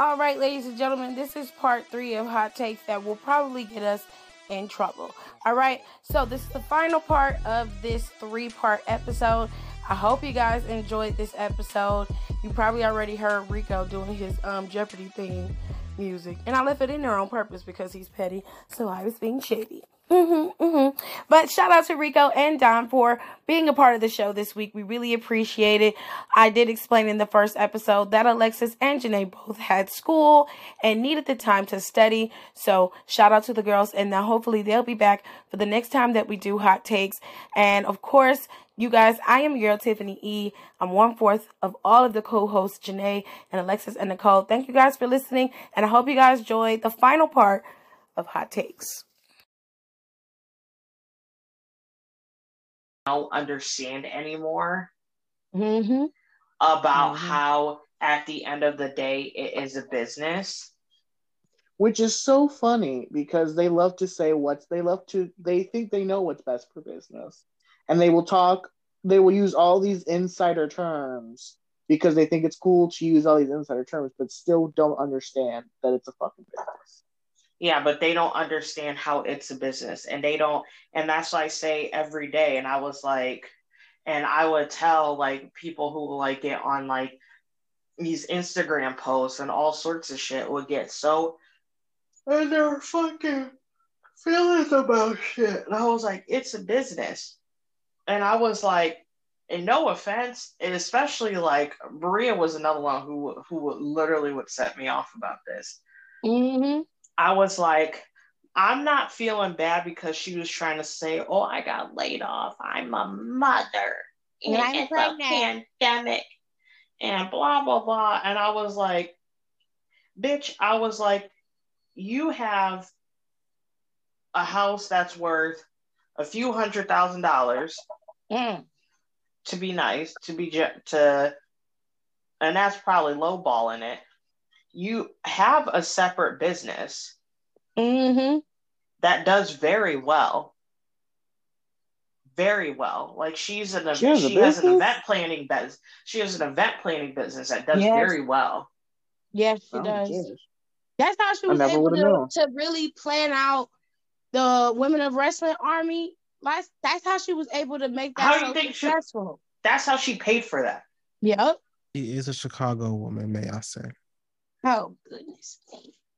All right, ladies and gentlemen, this is part three of hot takes that will probably get us in trouble. All right, so this is the final part of this three part episode. I hope you guys enjoyed this episode. You probably already heard Rico doing his um, Jeopardy theme music, and I left it in there on purpose because he's petty, so I was being shady. Mm-hmm, mm-hmm. But shout out to Rico and Don for being a part of the show this week. We really appreciate it. I did explain in the first episode that Alexis and Janae both had school and needed the time to study. So shout out to the girls, and now hopefully they'll be back for the next time that we do hot takes. And of course, you guys, I am your Tiffany E. I'm one fourth of all of the co-hosts, Janae and Alexis and Nicole. Thank you guys for listening, and I hope you guys enjoyed the final part of hot takes. Don't understand anymore Mm-hmm. about Mhm. how at the end of the day it is a business. Which is so funny because they love to say what's they love to they think they know what's best for business. And they will talk they will use all these insider terms because they think it's cool to use all these insider terms, but still don't understand that it's a fucking business. Yeah, but they don't understand how it's a business and they don't and that's what I say every day and I was like and I would tell like people who like get on like these Instagram posts and all sorts of shit would get so and they're fucking feelings about shit. And I was like, it's a business. And I was like, and no offense, and especially like Maria was another one who who literally would set me off about this. Mm-hmm. I was like, I'm not feeling bad because she was trying to say, "Oh, I got laid off. I'm a mother, and I'm it's a pandemic, and blah blah blah." And I was like, "Bitch," I was like, "You have a house that's worth a few hundred thousand dollars Mm. to be nice, to be to, and that's probably lowballing it. You have a separate business." Mm-hmm. that does very well. Very well. Like she's an She has she has an event planning business. She has an event planning business that does Yes. very well. Yes, she Oh, does. Jesus. That's how she was able to, to really plan out the women of wrestling army. Like that's how she was able to make that How do so you think she- successful. That's how she paid for that. Yep. She is a Chicago woman, may I say. Oh goodness.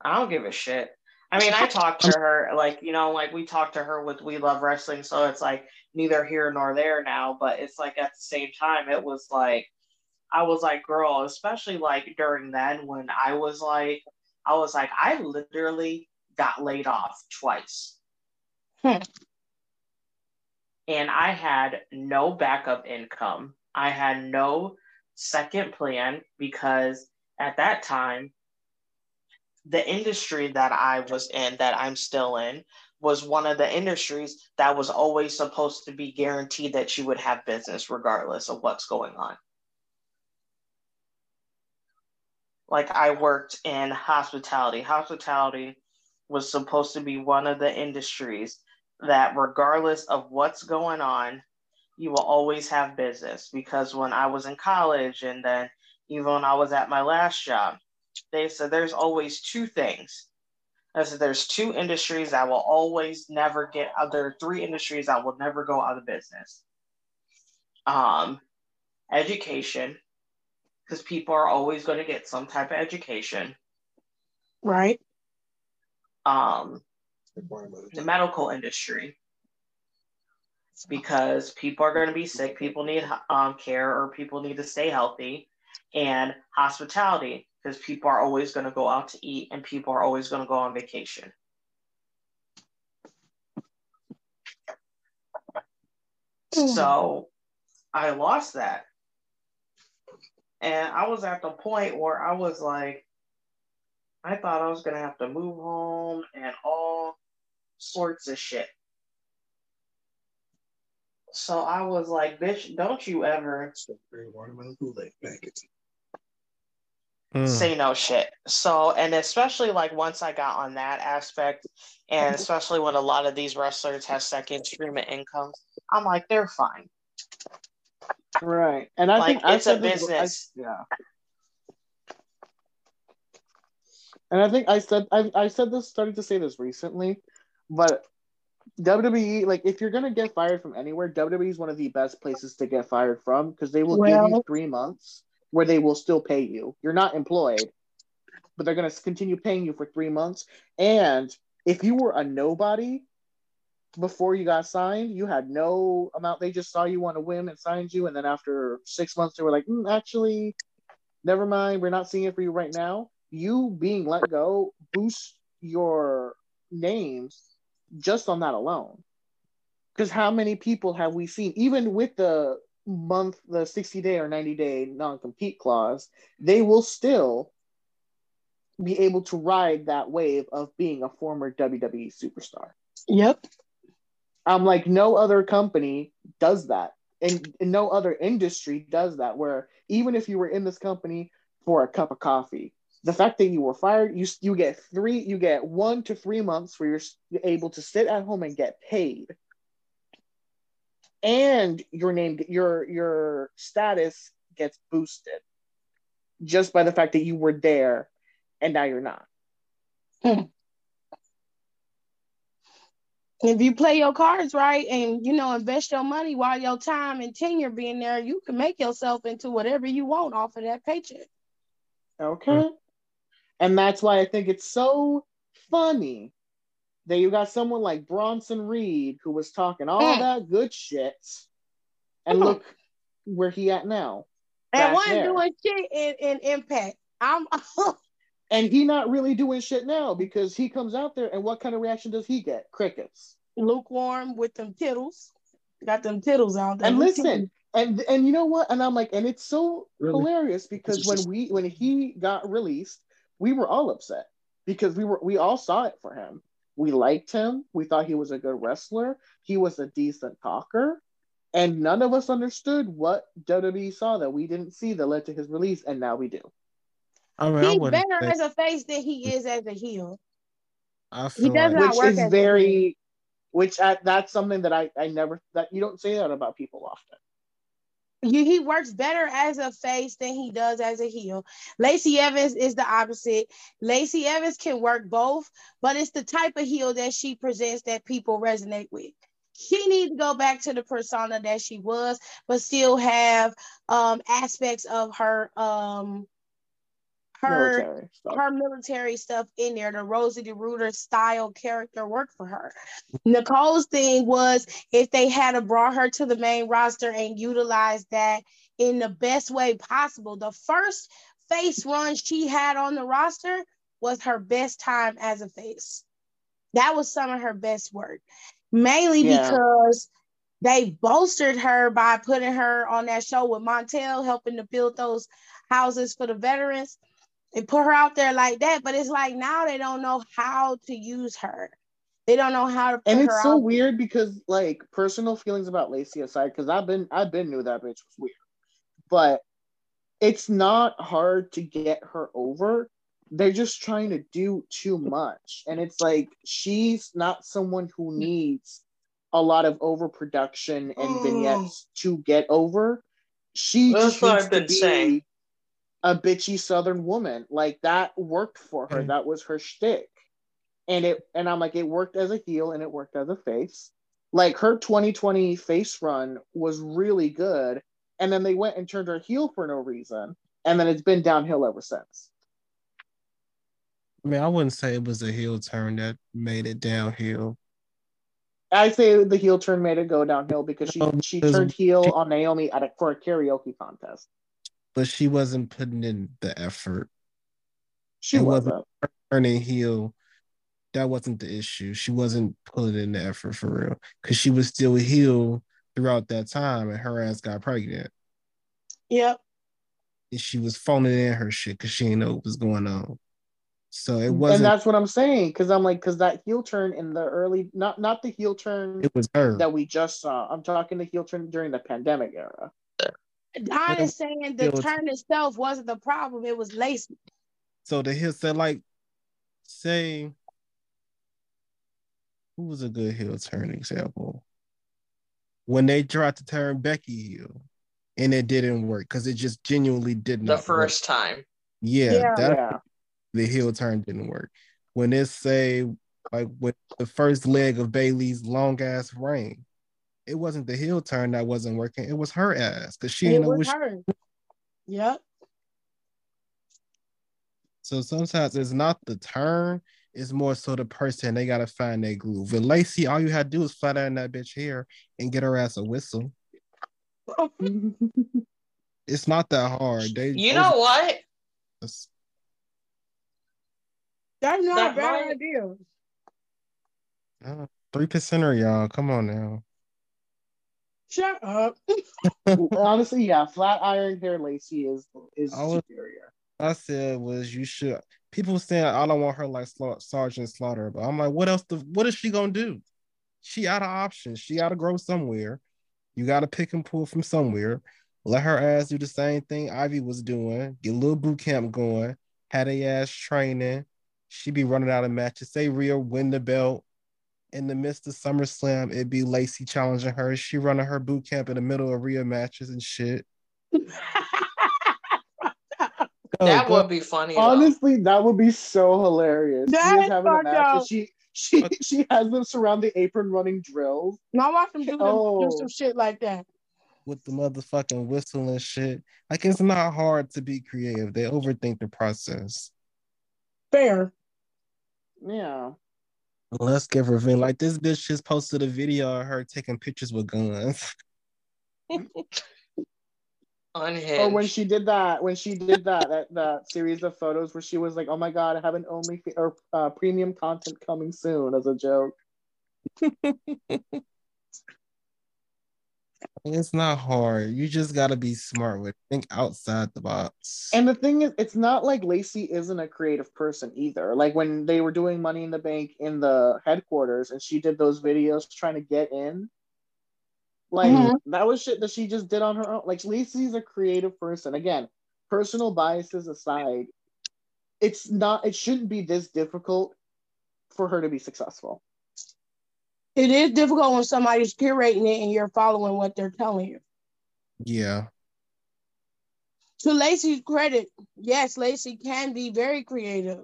I don't give a shit. I mean, I talked to her like you know, like we talked to her with We Love Wrestling, so it's like neither here nor there now. But it's like at the same time, it was like I was like, girl, especially like during then when I was like, I was like, I literally got laid off twice. Hmm. And I had no backup income. I had no second plan because at that time, the industry that I was in, that I'm still in, was one of the industries that was always supposed to be guaranteed that you would have business regardless of what's going on. Like I worked in hospitality. Hospitality was supposed to be one of the industries that, regardless of what's going on, you will always have business. Because when I was in college and then even when I was at my last job, they said there's always two things. I said there's two industries that will always never get other three industries that will never go out of business. Um, education, because people are always going to get some type of education. Right. Um, the medical industry, because people are going to be sick, people need um, care, or people need to stay healthy, and hospitality, because people are always going to go out to eat and people are always going to go on vacation. Hmm. So I lost that. And I was at the point where I was like, I thought I was going to have to move home and all sorts of shit. So I was like, bitch, don't you ever Watermelon Kool-Aid package. Mm. say no shit. So, and especially like once I got on that aspect, and especially when a lot of these wrestlers have second stream of incomes, I'm like, they're fine. Right. And I Like, think I it's a said this- I- business. yeah. and I think I said I, I said this started to say this recently, but WWE like if you're gonna get fired from anywhere, WWE is one of the best places to get fired from because they will give you three months where they will still pay you. You're not employed, but they're gonna continue paying you for three months. And if you were a nobody before you got signed, you had no amount. They just saw you on a whim and signed you, and then after six months, they were like, "Mm, actually, never mind, we're not seeing it for you right now. You being let go boosts your names just on that alone. Because how many people have we seen, even with the month, the 60 day or 90 day non compete clause, they will still be able to ride that wave of being a former WWE superstar. Yep. I'm like, no other company does that. And, and no other industry does that. Where even if you were in this company for a cup of coffee, the fact that you were fired, you you get three, you get one to three months where you're able to sit at home and get paid, and your name, your your status gets boosted just by the fact that you were there, and now you're not. Hmm. If you play your cards right and you know invest your money while your time and tenure being there, you can make yourself into whatever you want off of that paycheck. Okay. And that's why I think it's so funny that you got someone like Bronson Reed who was talking all Mm. that good shit. And Come on. look where he at now. And Back wasn't there. doing shit in, in impact. I'm And he not really doing shit now because he comes out there and what kind of reaction does he get? Crickets. lukewarm with them tittles. Got them tittles out there. And listen, and and you know what? And I'm like, and it's so Really? hilarious because when we when he got released, we were all upset because we were we all saw it for him. We liked him. We thought he was a good wrestler. He was a decent talker. And none of us understood what WWE saw that we didn't see that led to his release, and now we do. I mean, he's better say- as a face than he is as a heel. I feel does like not Which work is as a very, which I, that's something that I I never that you don't say that about people often. He works better as a face than he does as a heel. Lacey Evans is the opposite. Lacey Evans can work both, but it's the type of heel that she presents that people resonate with. She needs to go back to the persona that she was, but still have um aspects of her um her Military stuff. her military stuff in there. The Rosie the Riveter style character worked for her. Nicole's thing was if they had to brought her to the main roster and utilized that in the best way possible. The first face run she had on the roster was her best time as a face. That was some of her best work, mainly Yeah. because they bolstered her by putting her on that show with Montel, helping to build those houses for the veterans and put her out there like that. But it's like now they don't know how to use her. They don't know how to put and her it's so out. weird because like personal feelings about Lacey aside, because I've been I've been knew that bitch was weird, but it's not hard to get her over. They're just trying to do too much, and it's like she's not someone who mm. needs a lot of overproduction and vignettes mm. to get over. She That's just what needs to been be saying. A bitchy Southern woman. Like that worked for her. Mm. That was her shtick. And it and I'm like, it worked as a heel and it worked as a face. Like her 2020 face run was really good. And then they went and turned her heel for no reason. And then it's been downhill ever since. I mean, I wouldn't say it was a heel turn that made it downhill. I say the heel turn made it go downhill because she Um, she turned heel on Naomi at a, for a karaoke contest. But she wasn't putting in the effort. She It wasn't-. Turning heel, that wasn't the issue. She wasn't putting in the effort for real because she was still heel throughout that time, and her ass got pregnant. Yep. And she was phoning in her shit because she didn't know what was going on. So it wasn't. And that's what I'm saying. Because I'm like, because that heel turn in the early, not not the heel turn It was her. that we just saw. I'm talking the heel turn during the pandemic era. I is saying the feels- turn itself wasn't the problem. It was Lacey. So the heel said, like, say, who was a good heel turn example? When they tried to turn Becky heel, and it didn't work because it just genuinely did The not. work. first time. yeah, Yeah. that yeah. the heel turn didn't work. When it say like with the first leg of Bayley's long ass reign, it wasn't the heel turn that wasn't working. It was her ass because she It didn't know was what she her. Yep. So sometimes it's not the turn, it's more so the person they gotta find their groove. With Lacey, all you had to do was flat iron that bitch hair and get her ass a whistle. It's not that hard. They You know what? That's That's not That a bad might- idea. uh, three percenter, y'all. Come on now. Shut up. Honestly, yeah, flat iron hair Lacey is is I was- superior. I said was you should. People saying I don't want her like Sla- Sergeant Slaughter, but I'm like, what else? The, what is she gonna do? She out of options. She got to grow somewhere. You got to pick and pull from somewhere. Let her ass do the same thing Ivy was doing. Get a little boot camp going. Had a ass training. She be running out of matches. Say Rhea win the belt. In the midst of SummerSlam, it'd be Lacey challenging her. She running her boot camp in the middle of Rhea matches and shit. Go, oh, that go. would be funny. though. Honestly, that would be so hilarious. That She is is having a match and she she she has them surround the apron running drills. Now watch them do, them, Oh. do some shit like that. with the motherfucking whistle and shit. Like it's not hard to be creative. They overthink the process. Fair. Yeah. Let's give revenge. Like this bitch just posted a video of her taking pictures with guns. Unhinged. Or when she did that, when she did that, that that series of photos where she was like, "Oh my god, I have an only or uh, premium content coming soon" as a joke. It's not hard. You just gotta be smart with think outside the box. And the thing is, it's not like Lacey isn't a creative person either. Like when they were doing Money in the Bank in the headquarters, and she did those videos trying to get in. Like Mhm. that was shit that she just did on her own. Like Lacey's a creative person. Again, personal biases aside, it's not. It shouldn't be this difficult for her to be successful. It is difficult when somebody's curating it and you're following what they're telling you. yeah. To Lacey's credit, yes, Lacey can be very creative.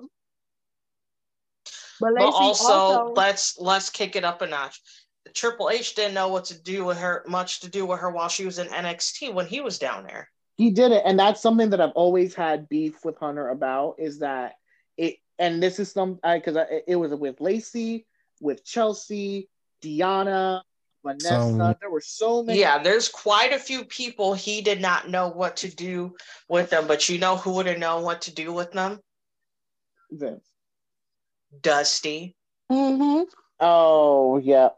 But but also, also, let's let's kick it up a notch. Triple H didn't know what to do with her, much to do with her while she was in NXT when he was down there. He did it, and that's something that I've always had beef with Hunter about. Is that it? And this is some because it was with Lacey, with Chelsea, Diana, Vanessa. So- there were so many. Yeah, there's quite a few people he did not know what to do with them, but you know who would have known what to do with them? Vince. Dusty. Mm-hmm. Oh yeah.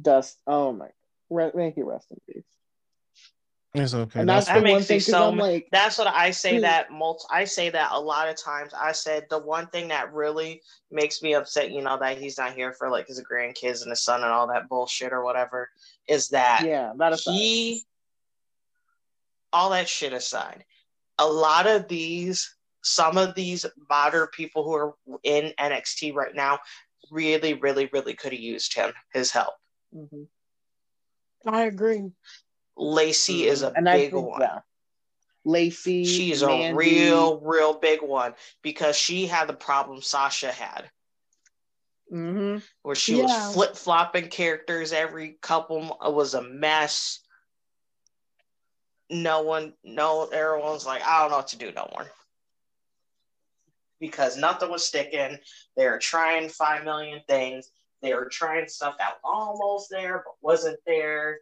Dust. Oh my. Re- may you rest in peace. It's okay. And that's, That's, That the one makes thing me so I'm like, That's what I say Hmm. that multi- I say that a lot of times. I said the one thing that really makes me upset, you know, that he's not here for like his grandkids and his son and all that bullshit or whatever, is that yeah, that aside. he all that shit aside, a lot of these some of these modern people who are in NXT right now really, really, really could have used him, his help. Mhm. I agree. Lacey is a and big think, one. Yeah. Lacey. She's a real, real big one because she had the problem Sasha had, Mhm. where she Yeah. was flip flopping characters every couple. It was a mess. No one, no, everyone's like, I don't know what to do no more. Because nothing was sticking. They were trying five million things. They were trying stuff that was almost there but wasn't there.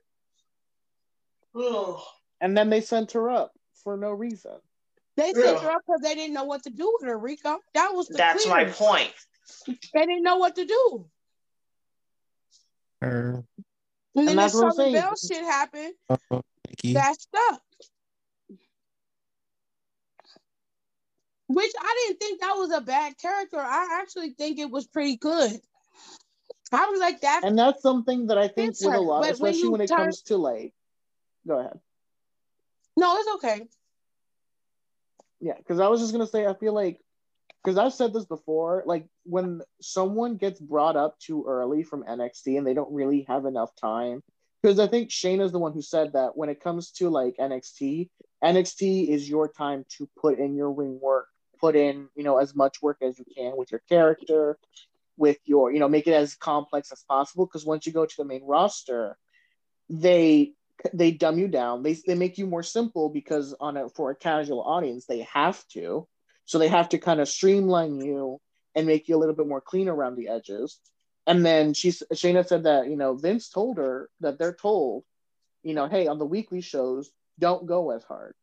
Ugh. And then they sent her up for no reason. They Yeah. sent her up because they didn't know what to do with her, Rico. That was the That's my point. They didn't know what to do. her. And then And the that's what I'm Southern. Belle shit happened. Uh, That stuck. Which I didn't think that was a bad character. I actually think it was pretty good. I was like that. And that's something that I think It's with a lot, but especially you when it turn- comes to like, go ahead. no, it's okay. Yeah, because I was just gonna say, I feel like, because I've said this before, like when someone gets brought up too early from NXT and they don't really have enough time, because I think Shayna's the one who said that when it comes to like NXT, NXT is your time to put in your ring work put in, you know, as much work as you can with your character, with your, you know, make it as complex as possible. Because once you go to the main roster, they they dumb you down. They they make you more simple because on a for a casual audience they have to. So they have to kind of streamline you and make you a little bit more clean around the edges. And then she Shayna said that you know Vince told her that they're told, you know, hey, on the weekly shows, don't go as hard.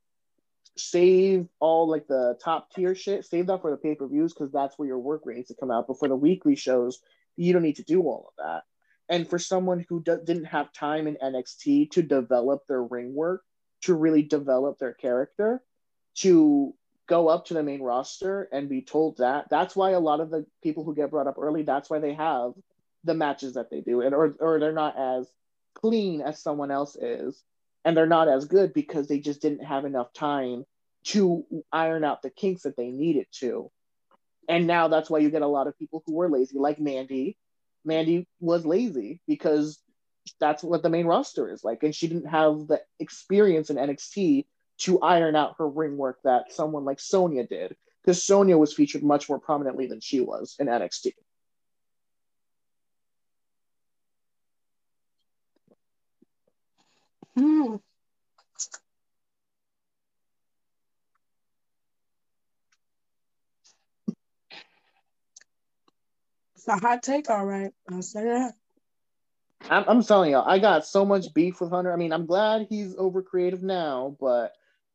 Save all like the top tier shit. Save that for the pay per views because that's where your work rate needs to come out. But for the weekly shows, you don't need to do all of that. And for someone who do- didn't have time in NXT to develop their ring work, to really develop their character, to go up to the main roster and be told that, that's why a lot of the people who get brought up early, that's why they have the matches that they do, and or or they're not as clean as someone else is, and they're not as good because they just didn't have enough time to iron out the kinks that they needed to. And now that's why you get a lot of people who were lazy, like Mandy. Mandy was lazy because that's what the main roster is like, and she didn't have the experience in NXT to iron out her ring work that someone like Sonya did, because Sonya was featured much more prominently than she was in NXT. Hmm. It's a hot take, all right. I'll say that. I'm, I'm telling y'all, I got so much beef with Hunter. I mean, I'm glad he's over creative now, but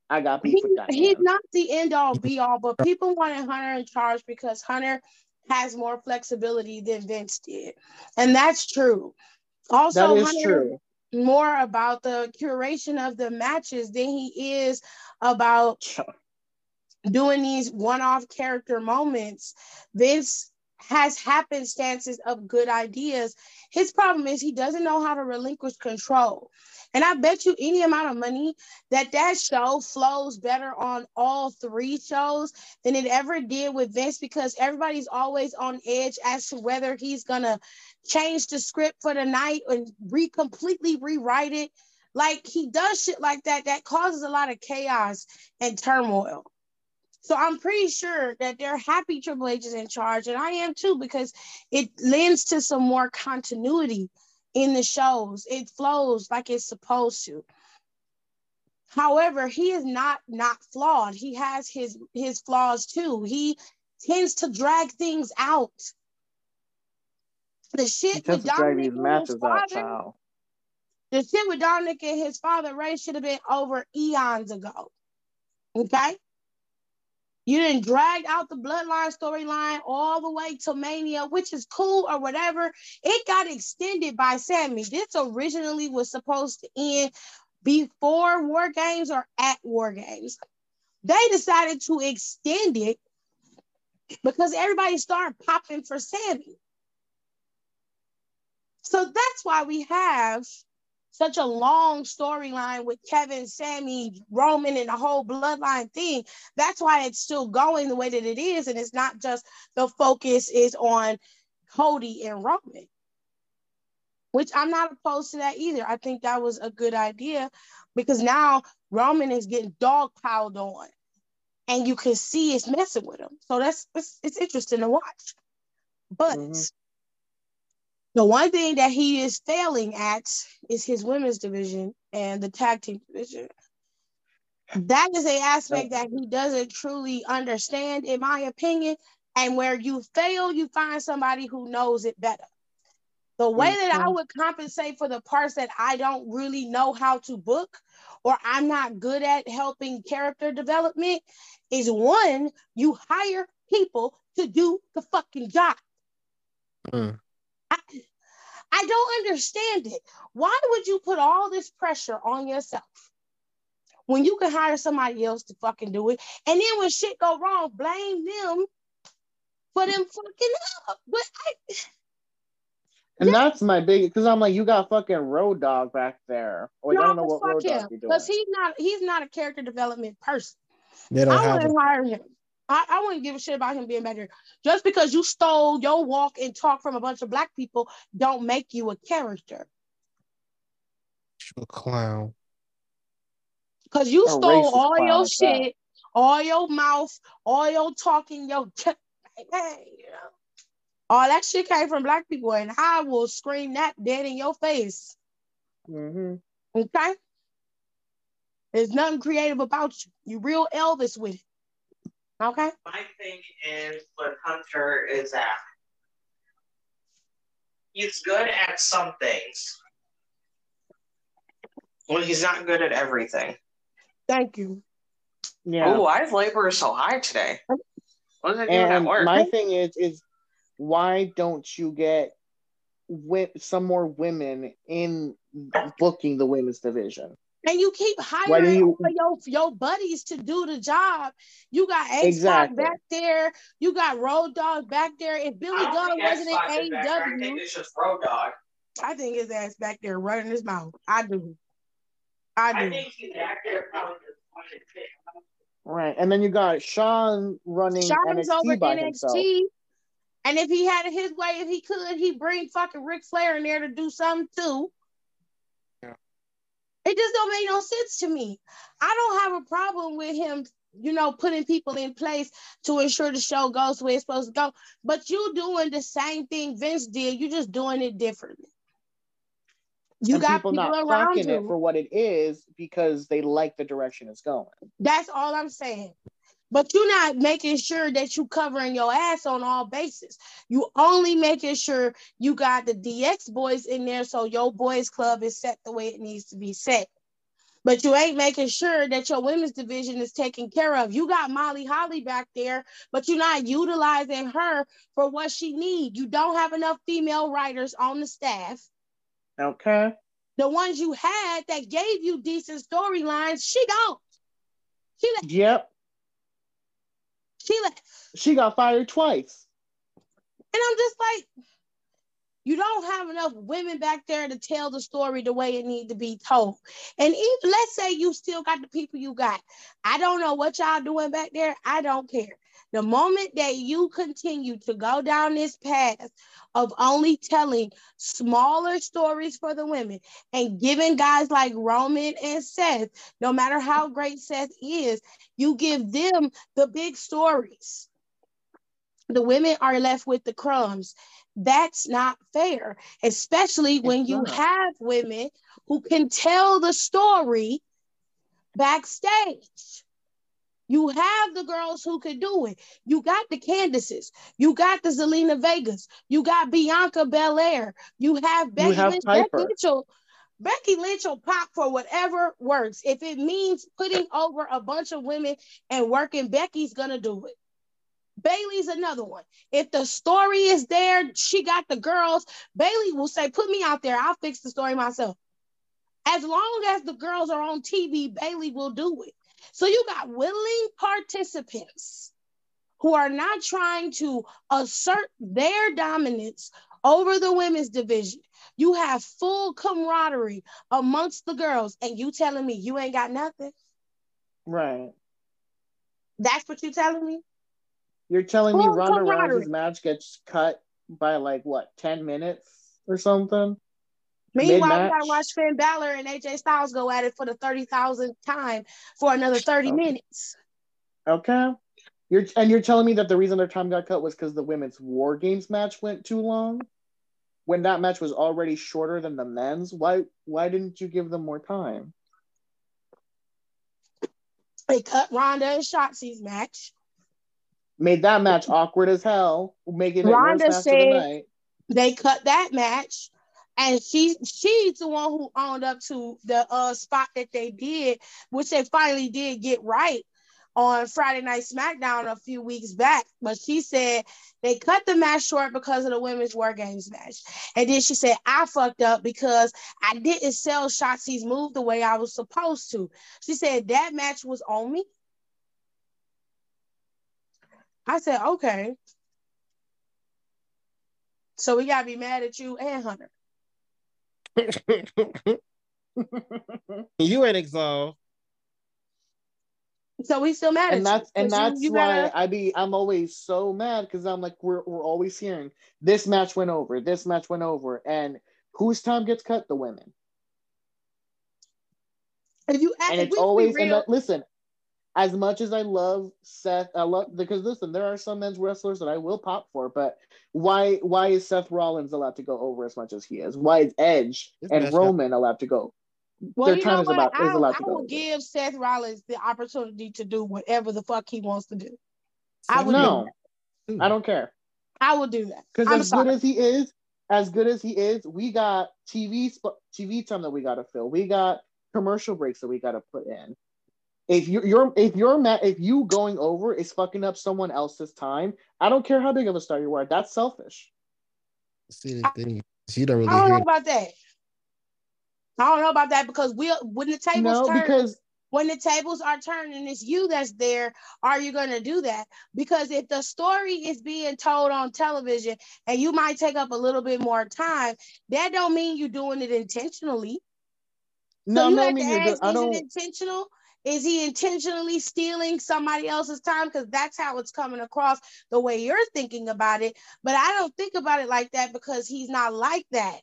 I got beef He, with that. he's not the end all be all, but people wanted Hunter in charge because Hunter has more flexibility than Vince did. And that's true. Also, that is Hunter true. more about the curation of the matches than he is about doing these one-off character moments. Vince has happenstances of good ideas. His problem is he doesn't know how to relinquish control. And I bet you any amount of money that that show flows better on all three shows than it ever did with Vince because everybody's always on edge as to whether he's gonna change the script for the night and re completely rewrite it. Like he does shit like that that causes a lot of chaos and turmoil. So I'm pretty sure that they're happy Triple H is in charge, and I am too because it lends to some more continuity in the shows. It flows like it's supposed to. However, he is not not flawed. He has his his flaws too. He tends to drag things out. The shit with Dominic and his out, father, child. the shit with Dominic and his father Rey should have been over eons ago. Okay. You didn't drag out the bloodline storyline all the way to Mania, which is cool or whatever. It got extended by Sammy. This originally was supposed to end before War Games or at War Games. They decided to extend it because everybody started popping for Sammy. So that's why we have such a long storyline with Kevin, Sammy, Roman, and the whole bloodline thing. That's why it's still going the way that it is. And it's not just the focus is on Cody and Roman, which I'm not opposed to that either. I think that was a good idea because now Roman is getting dog piled on and you can see it's messing with him. So that's it's, it's interesting to watch. But Mhm. The one thing that he is failing at is his women's division and the tag team division. That is a aspect that he doesn't truly understand, in my opinion. And where you fail, you find somebody who knows it better. The way that I Mhm. would compensate for the parts that I don't really know how to book or I'm not good at helping character development is one, you hire people to do the fucking job. Mm. I, I don't understand it. Why would you put all this pressure on yourself when you can hire somebody else to fucking do it? And then when shit go wrong, blame them for them fucking up. But I, And that's my big because I'm like, you got fucking Road Dog back there. Like, I don't know what Road Dog be doing. because he's not he's not a character development person. They don't I have wouldn't hire him. I, I wouldn't give a shit about him being back there. Just because you stole your walk and talk from a bunch of black people, don't make you a character. You a clown. Because you A stole all clown your at that. shit all your mouth, all your talking, your hey, you know. All that shit came from black people, and I will scream that dead in your face. hmm Okay? There's nothing creative about you. You real Elvis with it. Okay? My thing is with Hunter is that he's good at some things. Well, he's not good at everything. Thank you. Yeah. Oh, why is labor so high today? What is it doing at and work? my thing is is why don't you get wi- some more women in booking the women's division? And you keep hiring you- for your, your buddies to do the job. You got X Exactly. back there. You got Road Dog back there. If Billy I Gunn wasn't X-Pac in back. I AEW, think it's just Road Dog. I think his ass back there running his mouth. I do. I I do. think he's back there probably just wanting to pick up. Right. And then you got Shawn running Shawn's over NXT by NXT. himself. And if he had it his way, if he could, he'd bring fucking Ric Flair in there to do something too. It just don't make no sense to me. I don't have a problem with him, you know, putting people in place to ensure the show goes where it's supposed to go. But you doing the same thing Vince did, You're just doing it differently. You and got people people, not around you. it for what it is because they like the direction it's going. That's all I'm saying. But you're not making sure that you're covering your ass on all bases. You only making sure you got the DX boys in there so your boys club is set the way it needs to be set. But you ain't making sure that your women's division is taken care of. You got Molly Holly back there, but you're not utilizing her for what she needs. You don't have enough female writers on the staff. Okay. The ones you had that gave you decent storylines, she don't. She. Yep. She left. She got fired twice. And I'm just like, you don't have enough women back there to tell the story the way it need to be told. And even let's say you still got the people you got. I don't know what y'all doing back there. I don't care. The moment that you continue to go down this path of only telling smaller stories for the women and giving guys like Roman and Seth, no matter how great Seth is, you give them the big stories the women are left with the crumbs. That's not fair, especially when you have women who can tell the story backstage. You have the girls who could do it. You got the Candices. You got the Zelina Vegas. You got Bianca Belair. You have Becky have Lynch. Piper. Becky Lynch will, Becky Lynch will pop for whatever works. If it means putting over a bunch of women and working, Becky's gonna do it. Bayley's another one. If the story is there, she got the girls. Bayley will say, "Put me out there. I'll fix the story myself." As long as the girls are on TV, Bailey will do it. So you got willing participants who are not trying to assert their dominance over the women's division. You have full camaraderie amongst the girls, and you telling me you ain't got nothing? Right. That's what you're telling me? You're telling me Full Ronda camaraderie. Rousey's match gets cut by like what, 10 minutes or something? Meanwhile, we Mid-match. gotta watch Finn Balor and AJ Styles go at it for the thirty thousandth time for another thirty Okay. minutes. Okay. You're and you're telling me that the reason their time got cut was because the women's war games match went too long? When that match was already shorter than the men's? Why why didn't you give them more time? They cut Ronda and Shotzi's match. Made that match awkward as hell, making it Ronda match of the night. They cut that match, and she she's the one who owned up to the uh spot that they did, which they finally did get right on Friday Night SmackDown a few weeks back. But she said they cut the match short because of the women's War Games match, and then she said I fucked up because I didn't sell Shotzi's move the way I was supposed to. She said that match was on me. I said okay. So we gotta be mad at you and Hunter. you ain't exhausted. So we still mad and at that's you. and 'cause you- that's you why gotta- I be I'm always so mad because I'm like we're we're always hearing this match went over, this match went over, and whose time gets cut? The women, if you and it's we be always and real, that, listen. As much as I love Seth, I love because listen, there are some men's wrestlers that I will pop for, but why why is Seth Rollins allowed to go over as much as he is? Why is Edge This and match- Roman allowed to go? Well, Their you time know is what? about- is I, allowed to I go will over. give Seth Rollins the opportunity to do whatever the fuck he wants to do. I would No, do Dude, I don't care. I will do that. Because as sorry. good as he is, as good as he is, we got TV sp- TV time that we got to fill. We got commercial breaks that we got to put in. If you're, you're if you're ma- if you going over is fucking up someone else's time, I don't care how big of a star you are. That's selfish. See the thing, is you don't really I don't know hear. about that. I don't know about that because we when the tables No, turn, because when the tables are turned and it's you that's there, are you going to do that? Because if the story is being told on television and you might take up a little bit more time, that don't mean you're doing it intentionally. no, so you no, I have to ask, is it intentional? Is he intentionally stealing somebody else's time? Because that's how it's coming across the way you're thinking about it. But I don't think about it like that because he's not like that.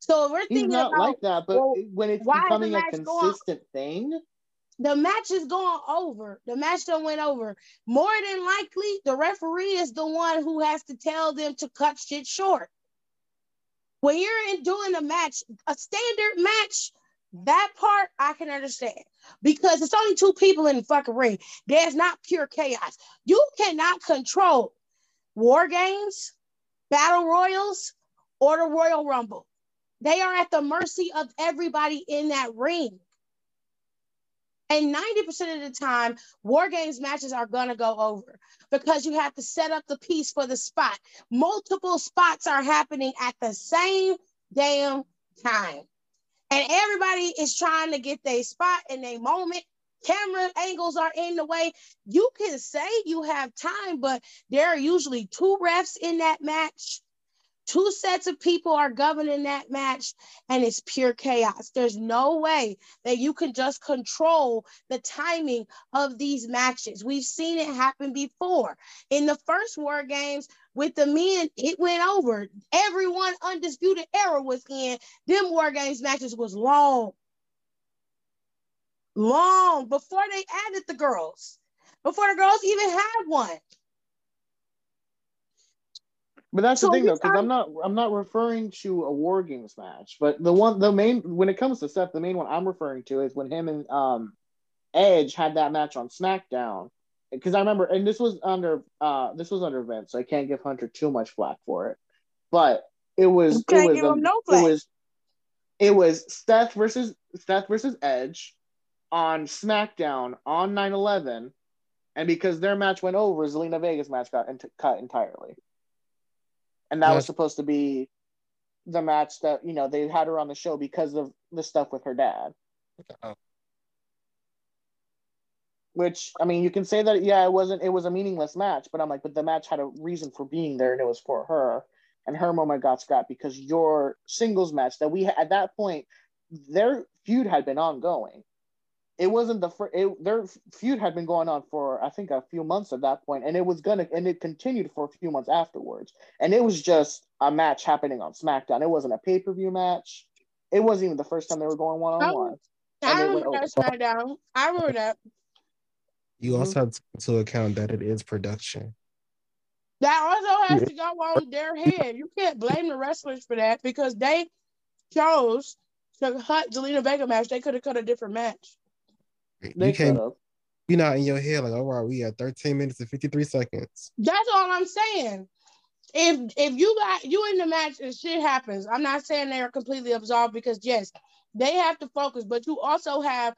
So we're thinking He's not about like that, but well, when it's why is the becoming a consistent thing, the match is going over. The match done went over. More than likely, the referee is the one who has to tell them to cut shit short. When you're in doing a match, a standard match, that part I can understand because it's only two people in the fucking ring. There's not pure chaos. You cannot control war games, battle royals, or the Royal Rumble. They are at the mercy of everybody in that ring. And 90% of the time, War Games matches are going to go over because you have to set up the piece for the spot. Multiple spots are happening at the same damn time. And everybody is trying to get their spot in their moment. Camera angles are in the way. You can say you have time, but there are usually two refs in that match. Two sets of people are governing that match, and it's pure chaos. There's no way that you can just control the timing of these matches. We've seen it happen before. In the first War Games with the men, it went over. Everyone undisputed era was in. Them War Games matches was long. Long before they added the girls. Before the girls even had one. But that's So the thing though, because I'm not I'm not referring to a war games match, but the one the main when it comes to Seth, the main one I'm referring to is when him and um Edge had that match on SmackDown. Because I remember, and this was under uh this was under Vince, so I can't give Hunter too much flack for it. But it was You it can't was give a- him no it was it was Seth versus Seth versus Edge on SmackDown on 9/11, and because their match went over, Zelina Vega's match got ent- cut entirely and that was supposed to be the match that you know they had her on the show because of the stuff with her dad. Oh. Which I mean, you can say that yeah, it wasn't it was a meaningless match, but I'm like, but the match had a reason for being there, and it was for her, and her moment got scrapped because your singles match that we at that point, their feud had been ongoing. It wasn't the fir- it, their feud had been going on for I think a few months at that point, and it was gonna and it continued for a few months afterwards, and it was just a match happening on SmackDown. It wasn't a pay per view match. It wasn't even the first time they were going one on one. I remember that SmackDown. I remember that. You mm-hmm. also have to take into account that it is production. That also has to go on their head. You can't blame the wrestlers for that because they chose to cut Zelina Vega match. They could have cut a different match. They you can't. could have. You're not in your head like, oh, all right, we got 13 minutes and 53 seconds. That's all I'm saying. If if you got you in the match and shit happens, I'm not saying they are completely absolved because yes, they have to focus, but you also have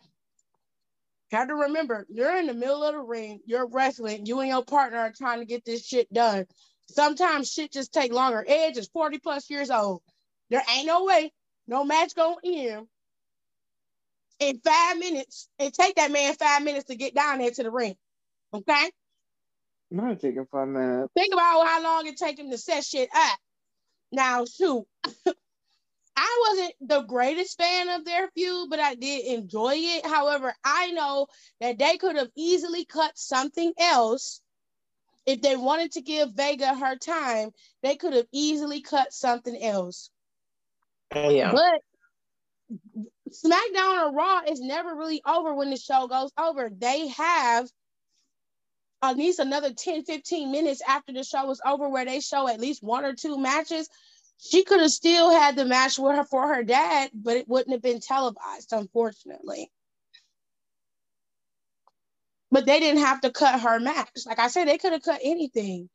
have to remember you're in the middle of the ring, you're wrestling, you and your partner are trying to get this shit done. Sometimes shit just take longer. Edge is 40 plus years old. There ain't no way no match gonna end in five minutes. It take that man five minutes to get down there to the ring. Okay? Not taking five minutes. Think about how long it take him to set shit up. Now, shoot, I wasn't the greatest fan of their feud, but I did enjoy it. However, I know that they could have easily cut something else. If they wanted to give Vega her time, they could have easily cut something else. Yeah. But SmackDown or Raw is never really over when the show goes over. They have at least another 10, 15 minutes after the show was over where they show at least one or two matches. She could have still had the match with her for her dad, but it wouldn't have been televised, unfortunately. But they didn't have to cut her match. Like I said, they could have cut anything.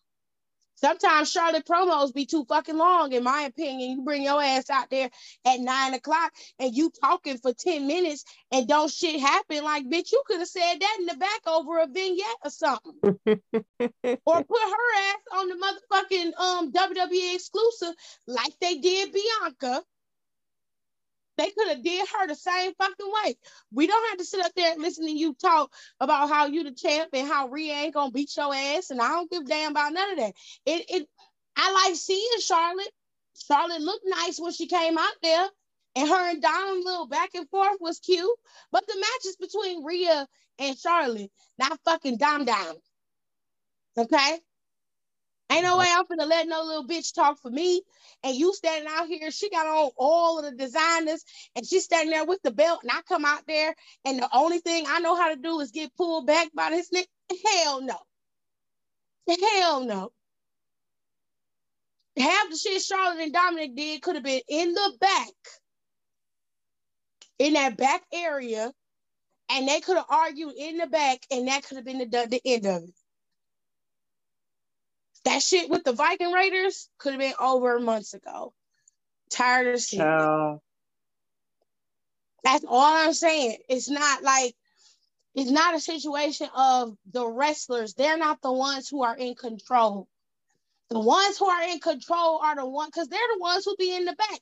Sometimes Charlotte promos be too fucking long, in my opinion. You bring your ass out there at nine o'clock and you talking for 10 minutes and don't shit happen. Like, bitch, you could have said that in the back over a vignette or something. or put her ass on the motherfucking um WWE exclusive like they did Bianca they could have did her the same fucking way. We don't have to sit up there and listen to you talk about how you the champ and how Rhea ain't gonna beat your ass, and I don't give a damn about none of that. It it I like seeing Charlotte. Charlotte looked nice when she came out there, and her and Dom little back and forth was cute. But the matches between Rhea and Charlotte, not fucking Dom Dom. Okay? Ain't no way I'm gonna let no little bitch talk for me. And you standing out here, she got on all of the designers and she's standing there with the belt. And I come out there, and the only thing I know how to do is get pulled back by this nigga. Hell no. Hell no. Half the shit Charlotte and Dominic did could have been in the back, in that back area, and they could have argued in the back, and that could have been the, the end of it. That shit with the Viking Raiders could have been over months ago. Tired of seeing. That's all I'm saying. It's not like it's not a situation of the wrestlers. They're not the ones who are in control. The ones who are in control are the ones because they're the ones who be in the back.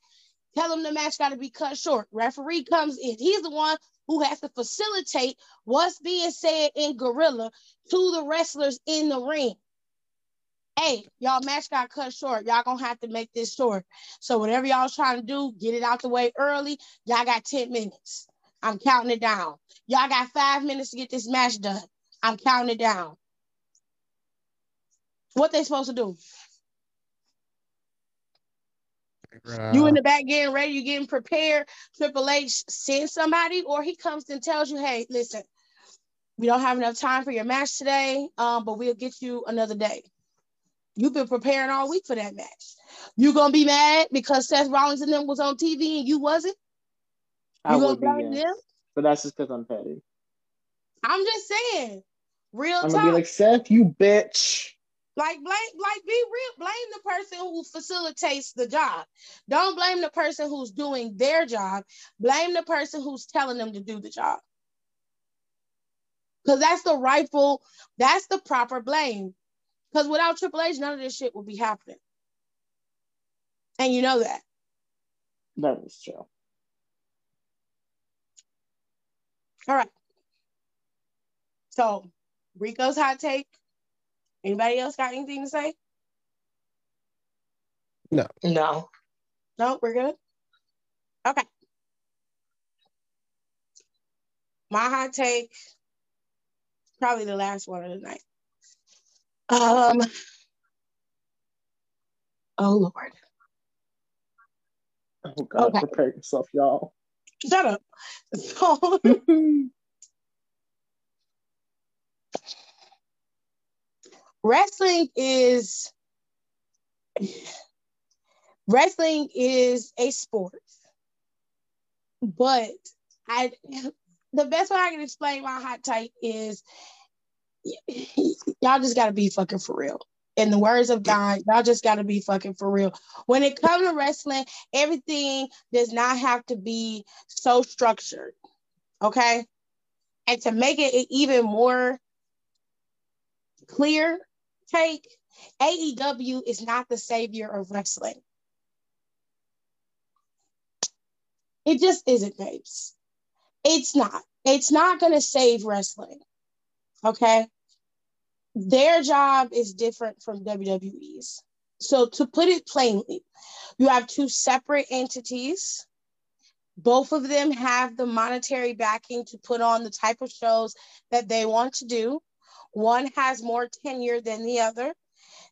Tell them the match got to be cut short. Referee comes in. He's the one who has to facilitate what's being said in gorilla to the wrestlers in the ring hey, y'all match got cut short. Y'all gonna have to make this short. So whatever y'all trying to do, get it out the way early. Y'all got 10 minutes. I'm counting it down. Y'all got five minutes to get this match done. I'm counting it down. What they supposed to do? You in the back getting ready, you getting prepared. Triple H sends somebody, or he comes and tells you, hey, listen, we don't have enough time for your match today, um, but we'll get you another day. You've been preparing all week for that match. You gonna be mad because Seth Rollins and them was on TV and you wasn't? You I gonna blame them? But that's just because I'm petty. I'm just saying, real I'm talk. gonna be like Seth, you bitch. Like blame, like be real. Blame the person who facilitates the job. Don't blame the person who's doing their job. Blame the person who's telling them to do the job. Because that's the rightful, that's the proper blame. Because without Triple H, none of this shit would be happening. And you know that. That is true. All right. So, Rico's hot take. Anybody else got anything to say? No. No. No, we're good. Okay. My hot take, probably the last one of the night. Um, oh Lord. Oh God, okay. prepare yourself, y'all. Shut up. So, wrestling is wrestling is a sport, but I the best way I can explain my hot take is y'all just gotta be fucking for real. In the words of God, y'all just gotta be fucking for real. When it comes to wrestling, everything does not have to be so structured. Okay. And to make it even more clear, take AEW is not the savior of wrestling. It just isn't, babes. It's not. It's not going to save wrestling. Okay. Their job is different from WWE's. So, to put it plainly, you have two separate entities. Both of them have the monetary backing to put on the type of shows that they want to do. One has more tenure than the other,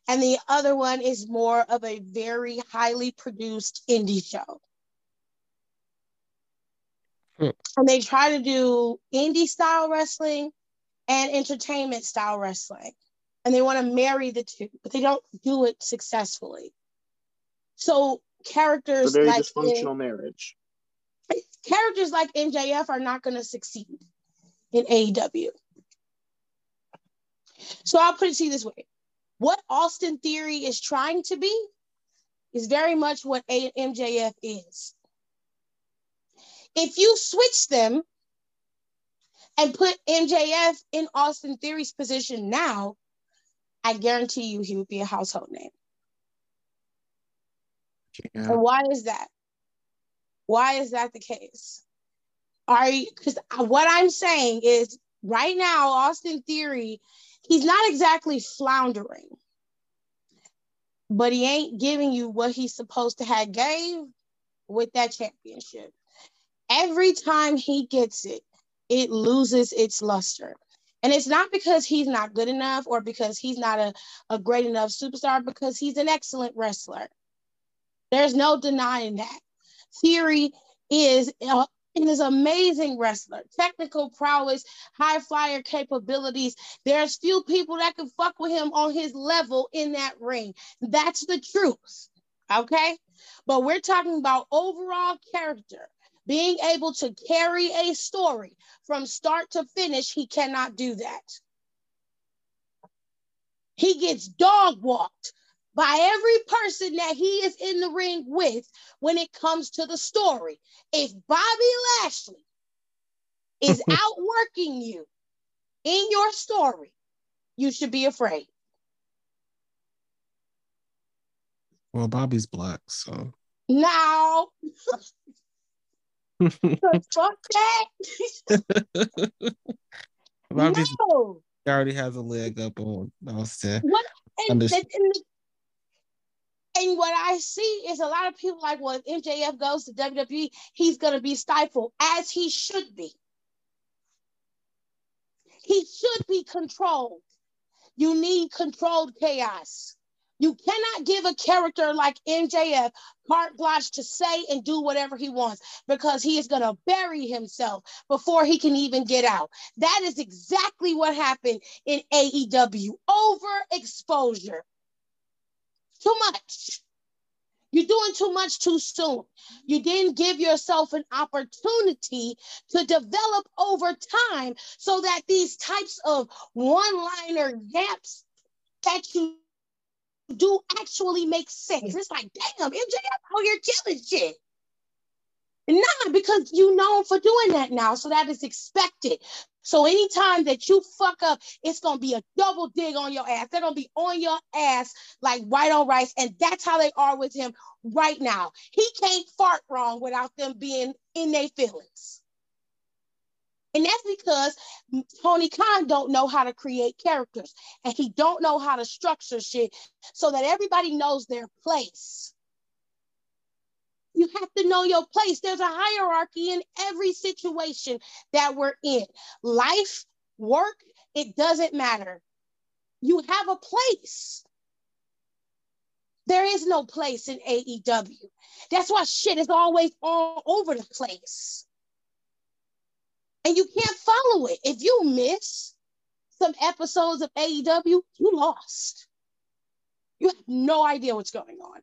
and the other one is more of a very highly produced indie show. Hmm. And they try to do indie style wrestling and entertainment style wrestling. And they want to marry the two, but they don't do it successfully. So characters very like dysfunctional marriage. characters like MJF are not going to succeed in AEW. So I'll put it to you this way. What Austin Theory is trying to be is very much what MJF is. If you switch them and put MJF in Austin Theory's position now, I guarantee you he would be a household name. Yeah. And why is that? Why is that the case? Are you because what I'm saying is right now, Austin Theory, he's not exactly floundering, but he ain't giving you what he's supposed to have gave with that championship. Every time he gets it, it loses its luster. And it's not because he's not good enough or because he's not a, a great enough superstar, because he's an excellent wrestler. There's no denying that. Theory is uh, is amazing wrestler, technical prowess, high flyer capabilities. There's few people that can fuck with him on his level in that ring. That's the truth. Okay, but we're talking about overall character. Being able to carry a story from start to finish, he cannot do that. He gets dog walked by every person that he is in the ring with when it comes to the story. If Bobby Lashley is outworking you in your story, you should be afraid. Well, Bobby's black, so. Now, fuck that. No. already has a leg up on Austin. What and, and, and, and what I see is a lot of people like, well, if MJF goes to WWE, he's gonna be stifled, as he should be. He should be controlled. You need controlled chaos. You cannot give a character like MJF carte blanche to say and do whatever he wants because he is going to bury himself before he can even get out. That is exactly what happened in AEW overexposure. Too much. You're doing too much too soon. You didn't give yourself an opportunity to develop over time so that these types of one liner gaps that you do actually make sense. It's like, damn, MJF out here killing shit. Nah, because you known for doing that now, so that is expected. So anytime that you fuck up, it's gonna be a double dig on your ass. They're gonna be on your ass like white on rice, and that's how they are with him right now. He can't fart wrong without them being in their feelings. And that's because Tony Khan don't know how to create characters and he don't know how to structure shit so that everybody knows their place. You have to know your place. There's a hierarchy in every situation that we're in. Life, work, it doesn't matter. You have a place. There is no place in AEW. That's why shit is always all over the place and you can't follow it. If you miss some episodes of AEW, you lost. You have no idea what's going on.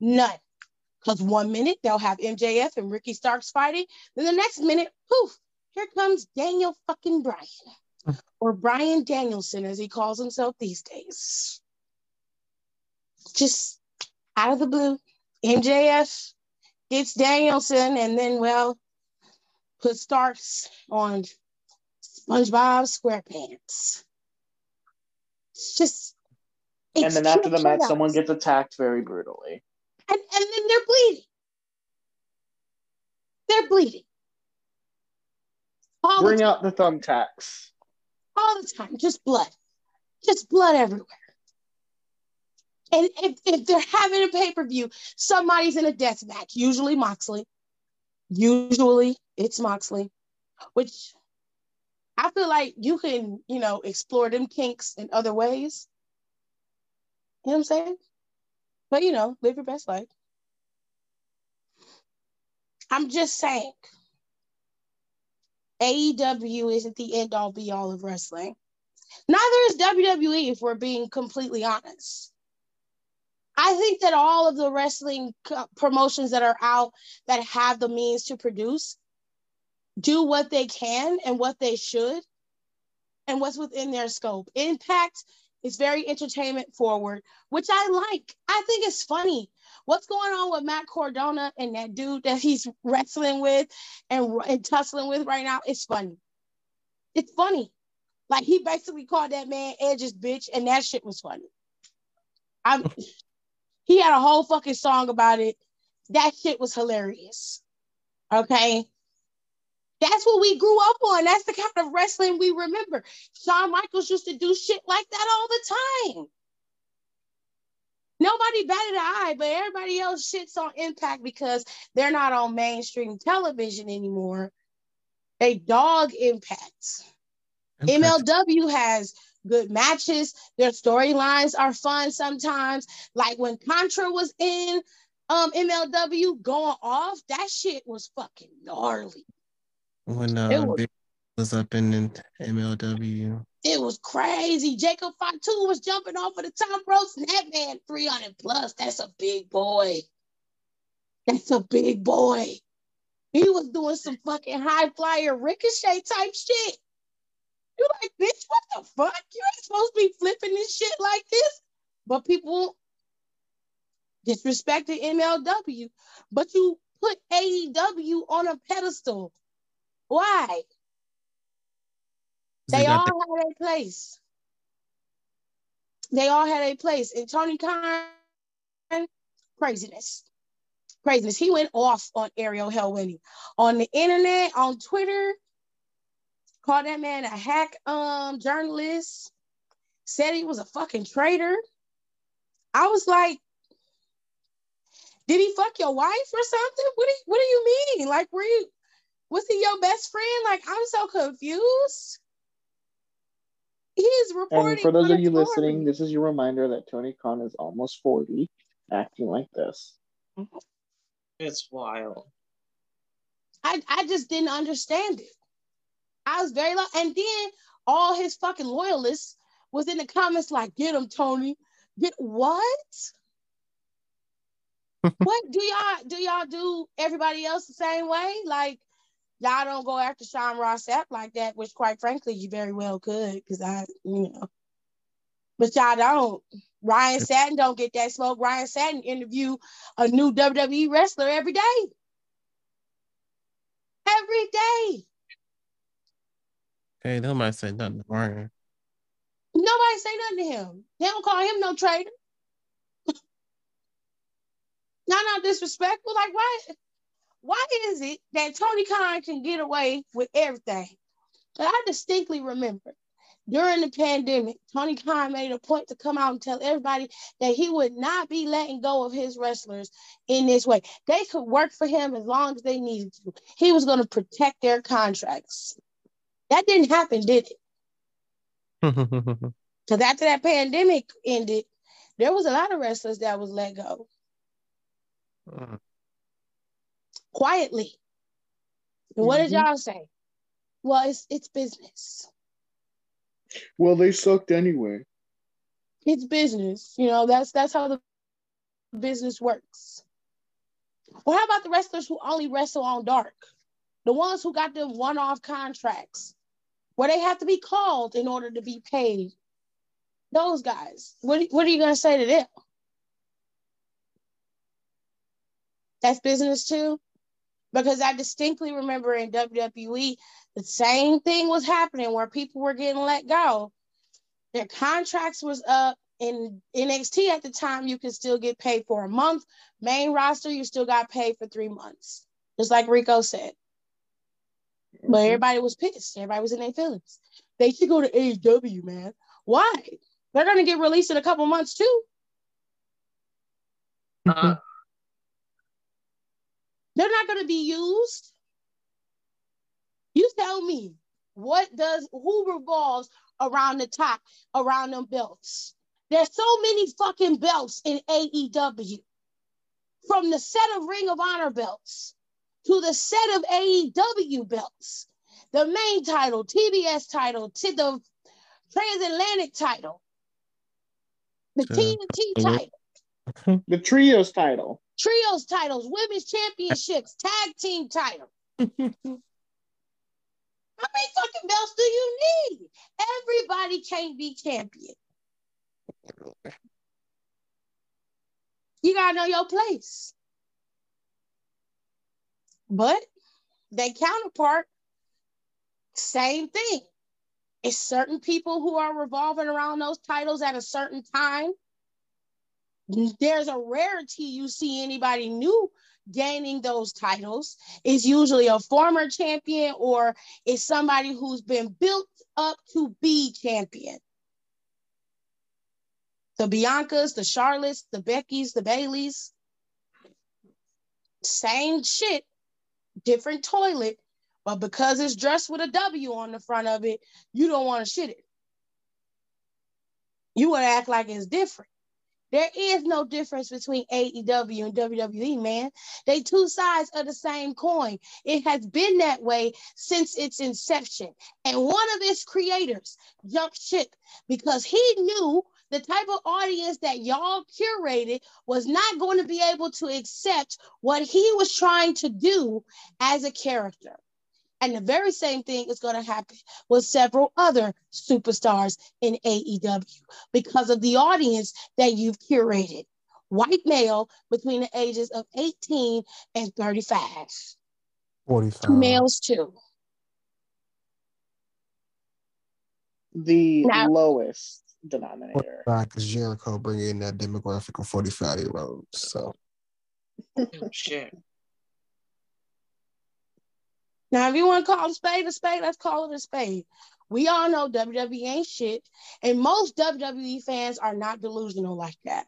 None. Because one minute they'll have MJF and Ricky Starks fighting, then the next minute, poof, here comes Daniel fucking Bryan. or Bryan Danielson, as he calls himself these days. Just out of the blue, MJF gets Danielson, and then, well, put Starks on SpongeBob SquarePants. It's just. and it's then after the match, someone gets attacked very brutally. and, and then they're bleeding. They're bleeding. All Bring the out the thumbtacks. all the time, just blood, just blood everywhere. And if, if they're having a pay per view, somebody's in a death match, usually Moxley. Usually it's Moxley, which I feel like you can, you know, explore them kinks in other ways. You know what I'm saying? But you know, live your best life. I'm just saying, AEW isn't the end all be all of wrestling. Neither is WWE, if we're being completely honest. I think that all of the wrestling promotions that are out that have the means to produce do what they can and what they should and what's within their scope. Impact is very entertainment forward, which I like. I think it's funny. What's going on with Matt Cardona and that dude that he's wrestling with and, and tussling with right now? It's funny. It's funny. Like he basically called that man Edge's bitch, and that shit was funny. I'm he had a whole fucking song about it. That shit was hilarious. Okay. That's what we grew up on. That's the kind of wrestling we remember. Shawn Michaels used to do shit like that all the time. Nobody batted an eye, but everybody else shits on Impact because they're not on mainstream television anymore. They dog Impact. Impact. MLW has good matches. Their storylines are fun sometimes. Like when Contra was in um MLW going off, that shit was fucking gnarly. When uh, was, was up in, in MLW. It was crazy. Jacob Fatu was jumping off of the top ropes, and that man 300 plus. That's a big boy. That's a big boy. He was doing some fucking high flyer ricochet type shit. You're like, bitch, what the fuck? You ain't supposed to be flipping this shit like this. But people disrespected MLW. But you put AEW on a pedestal. Why? They, they all the- had a place. They all had a place. And Tony Khan, craziness. Craziness. He went off on Ariel Helwani. On the internet, on Twitter, called that man a hack um journalist, said he was a fucking traitor. I was like, did he fuck your wife or something? What do you, what do you mean? Like, were you was he your best friend? Like, I'm so confused. He's reporting. And for those of you listening, this is your reminder that Tony Khan is almost 40, acting like this. It's wild. I, I just didn't understand it. I was very low. And then all his fucking loyalists was in the comments like, get him, Tony. Get what? what do y'all do y'all do everybody else the same way? Like y'all don't go after Sean Ross Sapp like that, which quite frankly you very well could, because I, you know. But y'all don't. Ryan Satin don't get that smoke. Ryan Satin interview a new WWE wrestler every day. Every day. Hey, nobody say nothing to Ryan. Nobody say nothing to him. They don't call him no traitor. not not disrespectful. Like why? Why is it that Tony Khan can get away with everything? But I distinctly remember during the pandemic, Tony Khan made a point to come out and tell everybody that he would not be letting go of his wrestlers in this way. They could work for him as long as they needed to. He was going to protect their contracts. That didn't happen, did it? Because after that pandemic ended, there was a lot of wrestlers that was let go. Uh. Quietly. What mm-hmm. did y'all say? Well, it's it's business. Well, they sucked anyway. It's business. You know, that's that's how the business works. Well, how about the wrestlers who only wrestle on dark? The ones who got them one-off contracts where they have to be called in order to be paid. Those guys, what, what are you going to say to them? That's business too? Because I distinctly remember in WWE, the same thing was happening where people were getting let go. Their contracts was up in NXT at the time, you could still get paid for a month. Main roster, you still got paid for three months. Just like Rico said. But everybody was pissed. Everybody was in their feelings. They should go to AEW, man. Why? They're gonna get released in a couple months too. Uh-huh. They're not gonna be used. You tell me, what does who revolves around the top, around them belts? There's so many fucking belts in AEW. From the set of Ring of Honor belts to the set of AEW belts. the main title, TBS title, to the transatlantic title, the uh, Yeah. TNT title, The trios title. trios titles, women's championships, tag team title. How many fucking belts do you need? Everybody can't be champion. You gotta know your place. But their counterpart, same thing. It's certain people who are revolving around those titles at a certain time. There's a rarity you see anybody new gaining those titles. It's usually a former champion or it's somebody who's been built up to be champion. The Biancas, the Charlottes, the Beckys, the Bayleys. Same shit, different toilet, but because it's dressed with a W on the front of it, you don't want to shit it. You want to act like it's different. There is no difference between AEW and WWE, man. They two sides of the same coin. It has been that way since its inception. And one of its creators jumped ship because he knew the type of audience that y'all curated was not going to be able to accept what he was trying to do as a character. And the very same thing is going to happen with several other superstars in AEW because of the audience that you've curated. White male between the ages of 18 and 35. 45. Males, too. The Now- lowest denominator. Because Jericho bringing in that demographic of 45 year olds. So oh, Shit. Now, if you want to call a spade a spade, let's call it a spade. We all know WWE ain't shit, and most WWE fans are not delusional like that.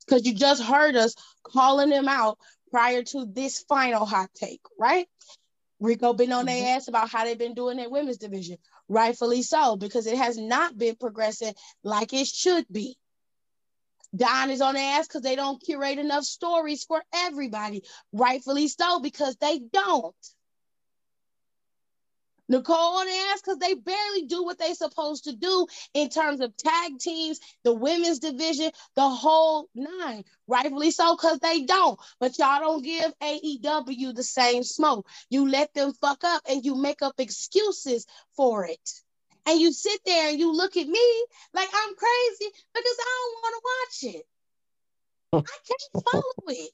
Because you just heard us calling them out prior to this final hot take, right? Rico been on their mm-hmm. ass about how they've been doing their women's division, rightfully so, because it has not been progressing like it should be. Don is on their ass because they don't curate enough stories for everybody rightfully so because they don't. Nicole on ass because they barely do what they supposed to do in terms of tag teams, the women's division, the whole nine. Rightfully so because they don't. But y'all don't give AEW the same smoke. You let them fuck up and you make up excuses for it. And you sit there and you look at me like I'm crazy because I don't want to watch it. I can't follow it.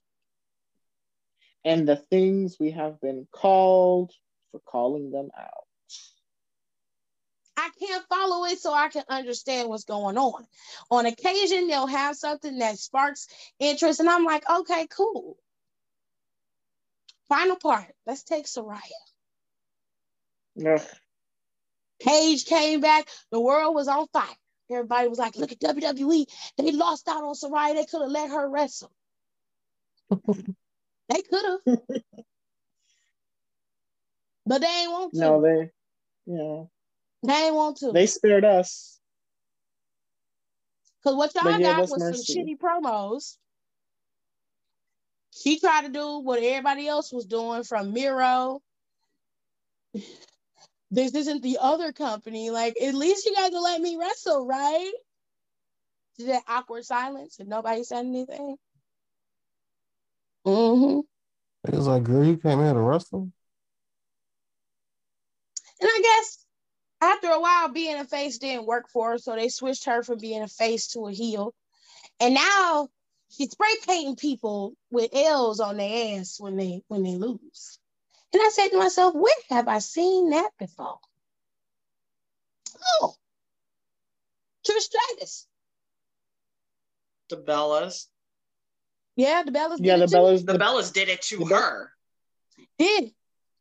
And the things we have been called for calling them out. I can't follow it so I can understand what's going on. On occasion, they'll have something that sparks interest, and I'm like, okay, cool. Final part. Let's take Saraya. Ugh. Paige came back. The world was on fire. Everybody was like, look at WWE. They lost out on Saraya. They could have let her wrestle. they could have. but they ain't want to. No, they, you know, they ain't want to. they spared us. Because what y'all got was mercy. some shitty promos. She tried to do what everybody else was doing from Miro. This isn't the other company. Like, at least you guys will let me wrestle, right? Did that awkward silence and nobody said anything? Mm-hmm. it was like, girl, you came here to wrestle? And I guess after a while, being a face didn't work for her, so they switched her from being a face to a heel. And now she's spray painting people with L's on their ass when they when they lose. And I said to myself, where have I seen that before? Oh, Trish Stratus. The Bellas. Yeah, the Bellas Yeah, did the it too. Bellas. The Bellas did it to her. did.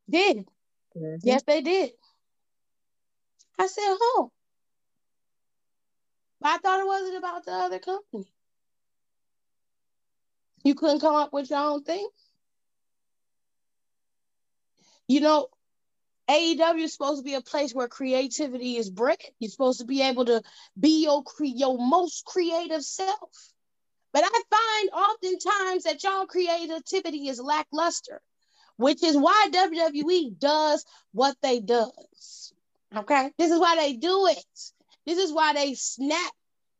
Did. Mhm. Yes, they did. I said, who? I thought it wasn't about the other company. You couldn't come up with your own thing? You know, AEW is supposed to be a place where creativity is bred. You're supposed to be able to be your cre- your most creative self. But I find oftentimes that y'all creativity is lackluster. which is why WWE does what they does. Okay, this is why they do it. This is why they snap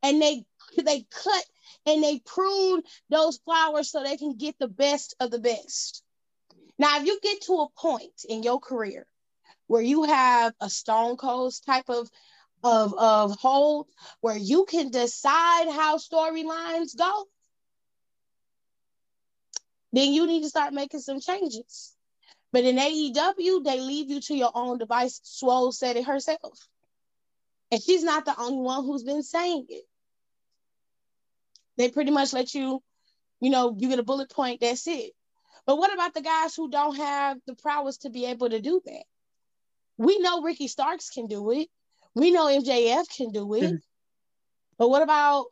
and they they cut and they prune those flowers so they can get the best of the best. Now, if you get to a point in your career where you have a stone cold type of of of hold where you can decide how storylines go, then you need to start making some changes. But in AEW, they leave you to your own device. Swole said it herself. And she's not the only one who's been saying it. They pretty much let you, you know, you get a bullet point, that's it. But what about the guys who don't have the prowess to be able to do that? We know Ricky Starks can do it. We know MJF can do it. Mm-hmm. But what about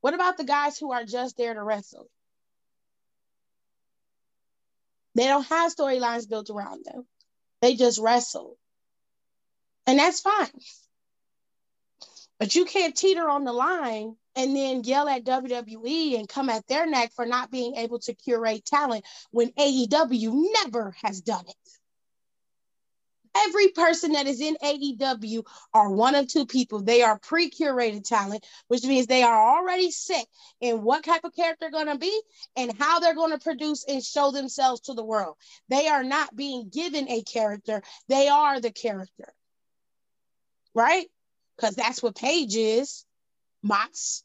what about the guys who are just there to wrestle? They don't have storylines built around them. They just wrestle. And that's fine. But you can't teeter on the line and then yell at WWE and come at their neck for not being able to curate talent when AEW never has done it. Every person that is in AEW are one of two people. They are pre-curated talent, which means they are already set in what type of character they're going to be and how they're going to produce and show themselves to the world. They are not being given a character. They are the character. Right? Because that's what Page is. Mox.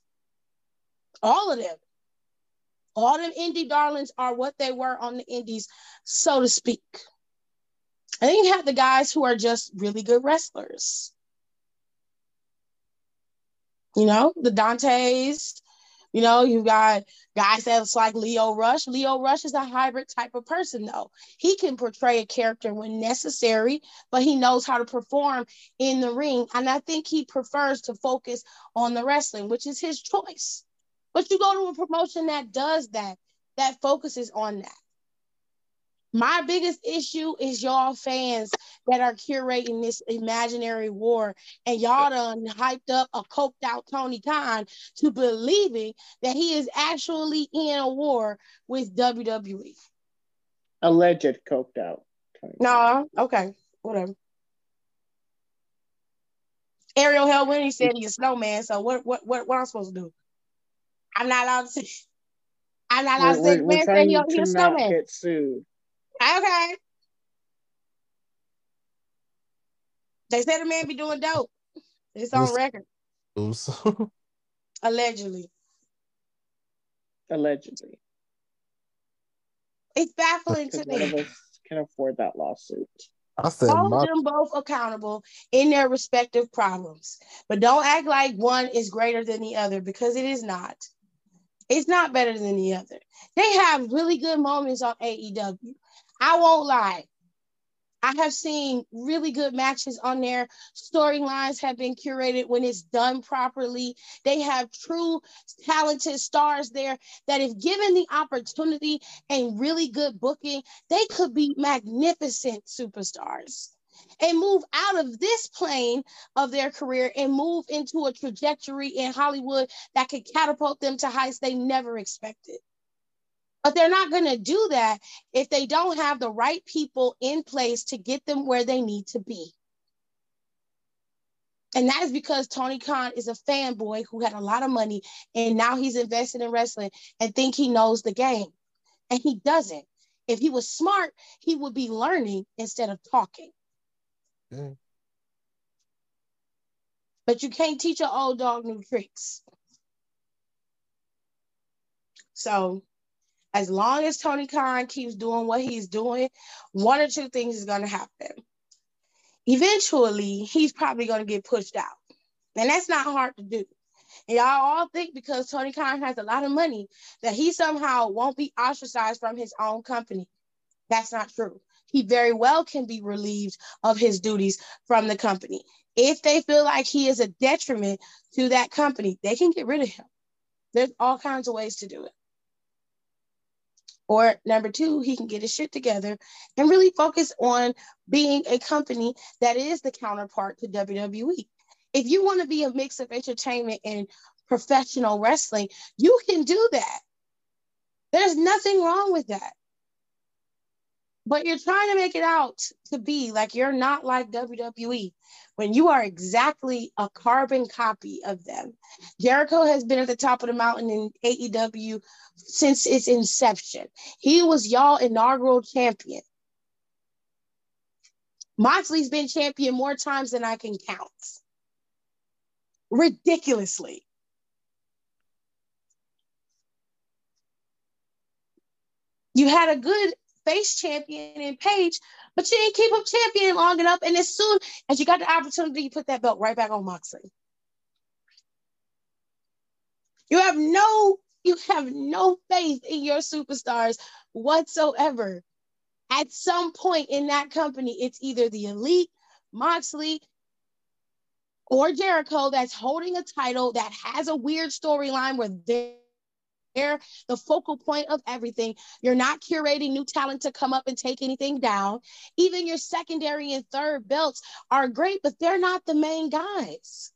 All of them. All them indie darlings are what they were on the indies, so to speak. And then you have the guys who are just really good wrestlers. You know, the Dantes, you know, you've got guys that's like Lio Rush. Lio Rush is a hybrid type of person, though. He can portray a character when necessary, but he knows how to perform in the ring. And I think he prefers to focus on the wrestling, which is his choice. But you go to a promotion that does that, that focuses on that. My biggest issue is y'all fans that are curating this imaginary war, and y'all done hyped up a coked out Tony Khan to believing that he is actually in a war with WWE. Alleged coked out. No, okay, whatever. Ariel Helwani said he's a snowman, so what what what what am I supposed to do? I'm not allowed to say. I'm not allowed we're, to say. Man, say he's a snowman. Get sued. Okay. They said the man be doing dope. It's on record. Oops. Allegedly. Allegedly. It's baffling to me. None of us can afford that lawsuit. I said hold my- them both accountable in their respective problems, but don't act like one is greater than the other because it is not. It's not better than the other. They have really good moments on AEW. I won't lie. I have seen really good matches on there. Storylines have been curated when it's done properly. They have true talented stars there that, if given the opportunity and really good booking, they could be magnificent superstars and move out of this plane of their career and move into a trajectory in Hollywood that could catapult them to heights they never expected. But they're not going to do that if they don't have the right people in place to get them where they need to be. And that is because Tony Khan is a fanboy who had a lot of money and now he's invested in wrestling and think he knows the game. And he doesn't. If he was smart, he would be learning instead of talking. Mm. But you can't teach an old dog new tricks. So as long as Tony Khan keeps doing what he's doing, one or two things is going to happen. Eventually, he's probably going to get pushed out. And that's not hard to do. And y'all all think because Tony Khan has a lot of money that he somehow won't be ostracized from his own company. That's not true. He very well can be relieved of his duties from the company. If they feel like he is a detriment to that company, they can get rid of him. There's all kinds of ways to do it. Or number two, he can get his shit together and really focus on being a company that is the counterpart to WWE. If you want to be a mix of entertainment and professional wrestling, you can do that. There's nothing wrong with that. But you're trying to make it out to be like you're not like WWE when you are exactly a carbon copy of them. Jericho has been at the top of the mountain in AEW since its inception. He was y'all inaugural champion. Moxley's been champion more times than I can count. Ridiculously. You had a good face champion in Page, but you didn't keep him champion long enough. And as soon as you got the opportunity, you put that belt right back on Moxley. You have no, you have no faith in your superstars whatsoever. At some point in that company, it's either the elite, Moxley, or Jericho that's holding a title that has a weird storyline where they're they're the focal point of everything. You're not curating new talent to come up and take anything down. Even your secondary and third belts are great, but they're not the main guys.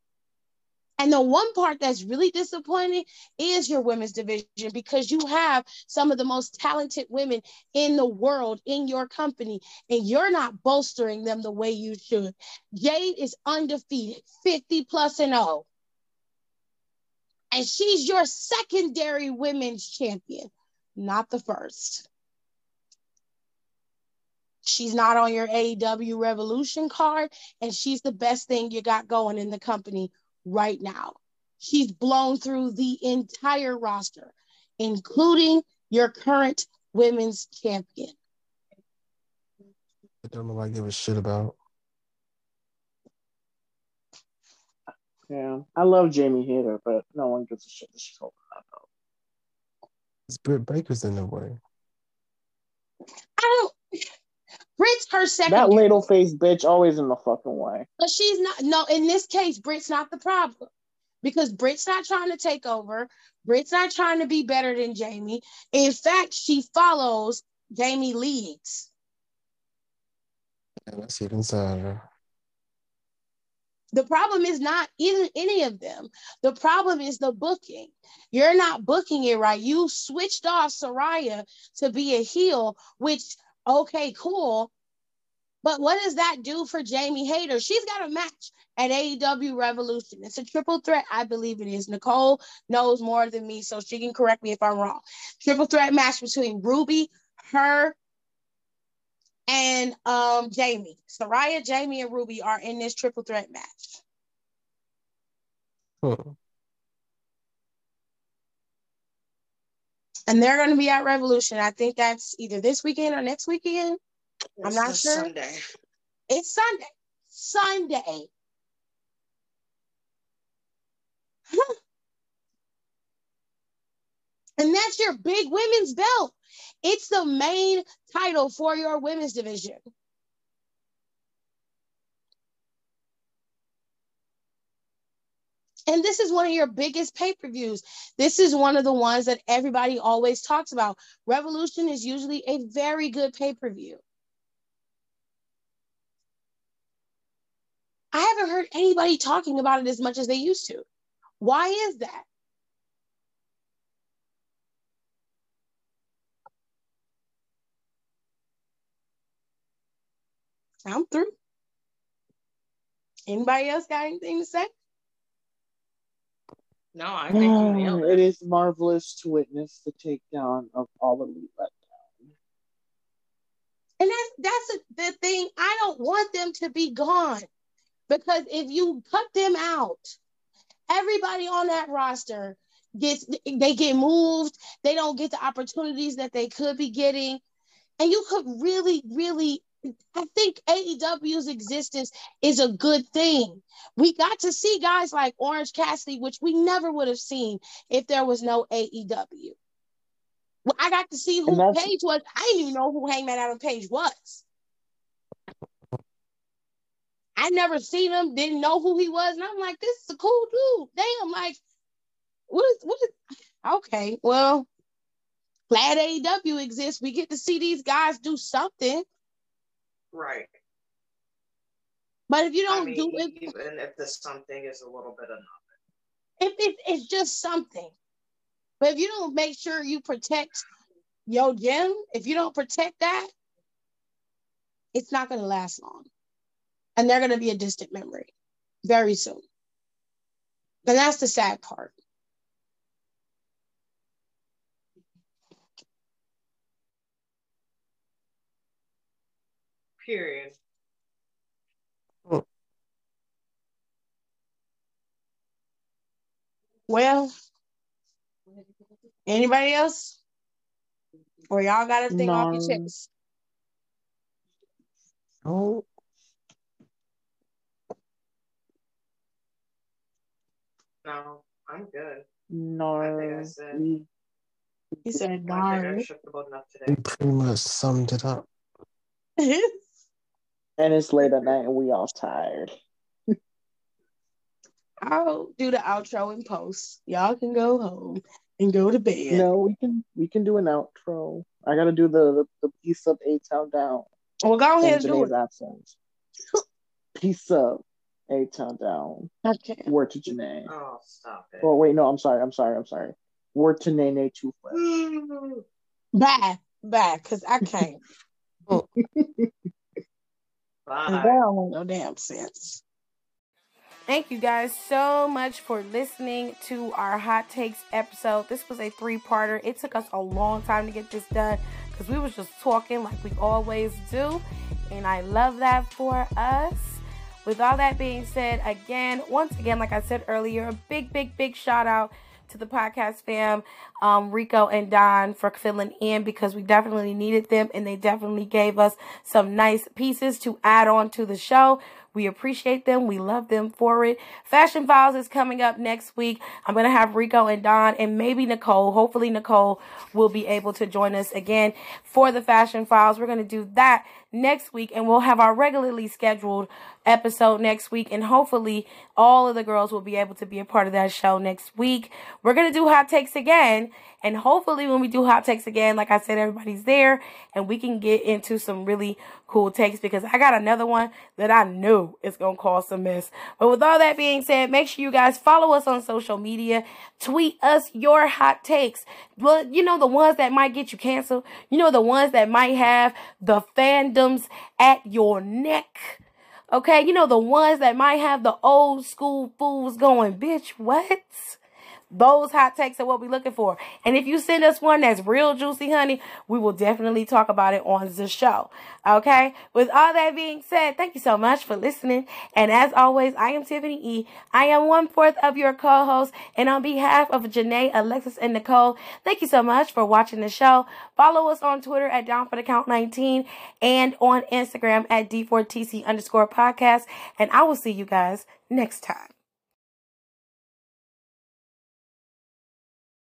And the one part that's really disappointing is your women's division because you have some of the most talented women in the world in your company, and you're not bolstering them the way you should. Jade is undefeated, 50 plus and 0 and she's your secondary women's champion, not the first. She's not on your AEW Revolution card, and she's the best thing you got going in the company right now. She's blown through the entire roster, including your current women's champion. I don't know I give a shit about. Yeah, I love Jamie Hayter, but no one gives a shit that she's holding that belt. It's Britt Baker's in the way. Oh, I don't. Britt's her second. That little face bitch always in the fucking way. But she's not. No, in this case, Britt's not the problem because Britt's not trying to take over. Britt's not trying to be better than Jamie. In fact, she follows Jamie leads. Yeah, I see it inside her. The problem is not either any of them. The problem is the booking. You're not booking it right. You switched off Saraya to be a heel, which okay, cool. But what does that do for Jamie Hayter? She's got a match at AEW Revolution. It's a triple threat, I believe it is. Nicole knows more than me, so she can correct me if I'm wrong. Triple threat match between Ruby, her, and um, Jamie. Saraya, Jamie, and Ruby are in this triple threat match. Huh. And they're going to be at Revolution. I think that's either this weekend or next weekend. I'm not sure. Sunday. It's Sunday. Sunday. and that's your big women's belt. It's the main title for your women's division. And this is one of your biggest pay per views. This is one of the ones that everybody always talks about. Revolution is usually a very good pay per view. I haven't heard anybody talking about it as much as they used to. Why is that? I'm through. Anybody else got anything to say? No, I think you nailed it it. is marvelous to witness the takedown of all of elite letdown. And that's that's the thing. I don't want them to be gone because if you cut them out, everybody on that roster gets they get moved. They don't get the opportunities that they could be getting, and you could really, really. I think AEW's existence is a good thing. We got to see guys like Orange Cassidy, which we never would have seen if there was no AEW. Well, I got to see who Page was. I didn't even know who Hangman Adam Page was. I never seen him, didn't know who he was, and I'm like, this is a cool dude. Damn, like, what is what is okay? Well, glad AEW exists. We get to see these guys do something. Right. But if you don't mean, do it, even if the something is a little bit of if it, it's just something. But if you don't make sure you protect your gym, if you don't protect that, it's not going to last long. And they're going to be a distant memory very soon. And that's the sad part. Period. Well, anybody else? Or y'all got a thing off your No. chest? Oh, No, I'm good. No. I think I said- we- He said, I think "Darn." I shook the boat enough we today. pretty much summed it up. And it's late at night and we all tired. I'll do the outro and post. Y'all can go home and go to bed. No, we can we can do an outro. I gotta do the the, the piece of A Town Down. Well, go ahead and in do Janae's it. absence. Piece of A Town Down. Okay. Word to Janae. Oh, stop it. Oh wait, no, I'm sorry, I'm sorry, I'm sorry. Word to Nene Two Flesh. Bye. Bye. Because I can't. Oh. Bye. That don't make no damn sense. Thank you guys so much for listening to our hot takes episode. This was a three-parter. It took us a long time to get this done because we was just talking like we always do, and I love that for us. With all that being said, again, once again, like I said earlier, a big, big, big shout out to the podcast fam, um, Rico and Don for filling in because we definitely needed them and they definitely gave us some nice pieces to add on to the show. We appreciate them. We love them for it. Fashion Files is coming up next week. I'm going to have Rico and Don and maybe Nicole. Hopefully, Nicole will be able to join us again for the Fashion Files. We're going to do that next week and we'll have our regularly scheduled episode next week. And hopefully, all of the girls will be able to be a part of that show next week. We're going to do hot takes again. And hopefully, when we do hot takes again, like I said, everybody's there and we can get into some really cool takes because I got another one that I know is going to cause some mess. But with all that being said, make sure you guys follow us on social media, tweet us your hot takes. Well, you know, the ones that might get you canceled, you know, the ones that might have the at your neck. Okay, you know, the ones that might have the old school fools going, bitch, what? Those hot takes are what we're looking for. And if you send us one that's real juicy, honey, we will definitely talk about it on the show. Okay? With all that being said, thank you so much for listening. And as always, I am Tiffany E. I am one fourth of your co host. And on behalf of Janae, Alexis, and Nicole, thank you so much for watching the show. Follow us on Twitter at Down for the Count 19 and on Instagram at D4TC underscore podcast. And I will see you guys next time.